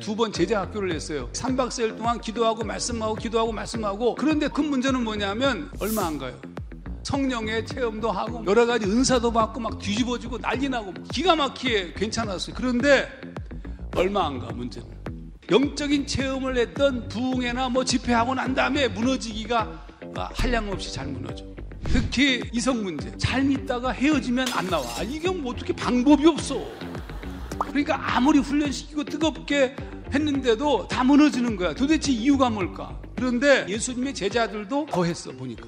두 번 제자 학교를 했어요. 3박 4일 동안 기도하고 말씀하고 기도하고 말씀하고 그런데 큰 문제는 뭐냐면 얼마 안 가요. 성령의 체험도 하고 여러 가지 은사도 받고 막 뒤집어지고 난리 나고 기가 막히게 괜찮았어요. 그런데 얼마 안 가 문제는. 영적인 체험을 했던 부흥회나 뭐 집회하고 난 다음에 무너지기가 한량없이 잘 무너져. 특히 이성 문제. 잘 믿다가 헤어지면 안 나와. 이게 뭐 어떻게 방법이 없어. 그러니까 아무리 훈련시키고 뜨겁게 했는데도 다 무너지는 거야. 도대체 이유가 뭘까? 그런데 예수님의 제자들도 더 했어, 보니까.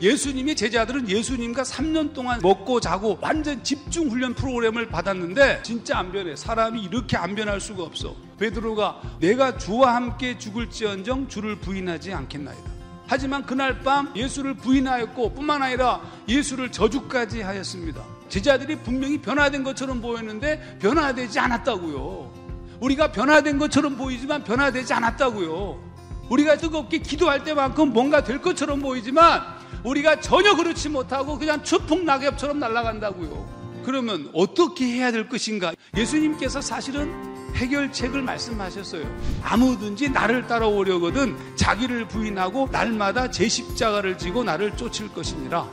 예수님의 제자들은 예수님과 3년 동안 먹고 자고 완전 집중 훈련 프로그램을 받았는데 진짜 안 변해. 사람이 이렇게 안 변할 수가 없어. 베드로가 내가 주와 함께 죽을지언정 주를 부인하지 않겠나이다. 하지만 그날 밤 예수를 부인하였고 뿐만 아니라 예수를 저주까지 하였습니다. 제자들이 분명히 변화된 것처럼 보였는데 변화되지 않았다고요. 우리가 변화된 것처럼 보이지만 변화되지 않았다고요. 우리가 뜨겁게 기도할 때만큼 뭔가 될 것처럼 보이지만 우리가 전혀 그렇지 못하고 그냥 추풍 낙엽처럼 날아간다고요. 그러면 어떻게 해야 될 것인가? 예수님께서 사실은 해결책을 말씀하셨어요. 아무든지 나를 따라오려거든 자기를 부인하고 날마다 제 십자가를 지고 나를 쫓을 것이니라.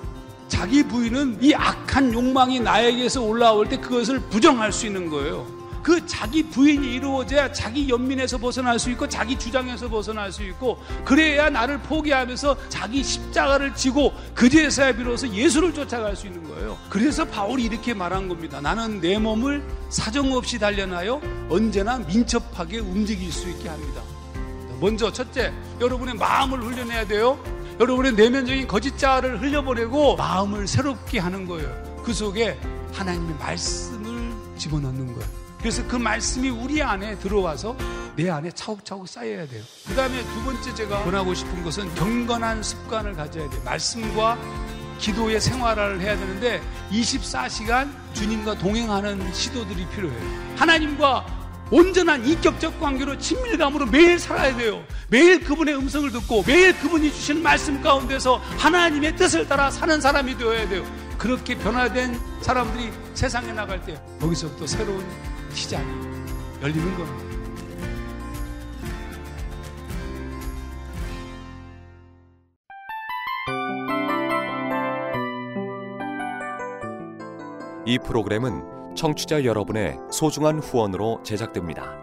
자기 부인은 이 악한 욕망이 나에게서 올라올 때 그것을 부정할 수 있는 거예요. 그 자기 부인이 이루어져야 자기 연민에서 벗어날 수 있고 자기 주장에서 벗어날 수 있고 그래야 나를 포기하면서 자기 십자가를 지고 그제서야 비로소 예수를 쫓아갈 수 있는 거예요. 그래서 바울이 이렇게 말한 겁니다. 나는 내 몸을 사정없이 단련하여 언제나 민첩하게 움직일 수 있게 합니다. 먼저 첫째, 여러분의 마음을 훈련해야 돼요. 여러분의 내면적인 거짓자를 흘려보내고 마음을 새롭게 하는 거예요. 그 속에 하나님의 말씀을 집어넣는 거예요. 그래서 그 말씀이 우리 안에 들어와서 내 안에 차곡차곡 쌓여야 돼요. 그 다음에 두 번째 제가 권하고 싶은 것은 경건한 습관을 가져야 돼요. 말씀과 기도의 생활을 해야 되는데 24시간 주님과 동행하는 시도들이 필요해요. 하나님과 온전한 인격적 관계로 친밀감으로 매일 살아야 돼요. 매일 그분의 음성을 듣고 매일 그분이 주시는 말씀 가운데서 하나님의 뜻을 따라 사는 사람이 되어야 돼요. 그렇게 변화된 사람들이 세상에 나갈 때 거기서부터 새로운 시작이 열리는 겁니다. 이 프로그램은 청취자 여러분의 소중한 후원으로 제작됩니다.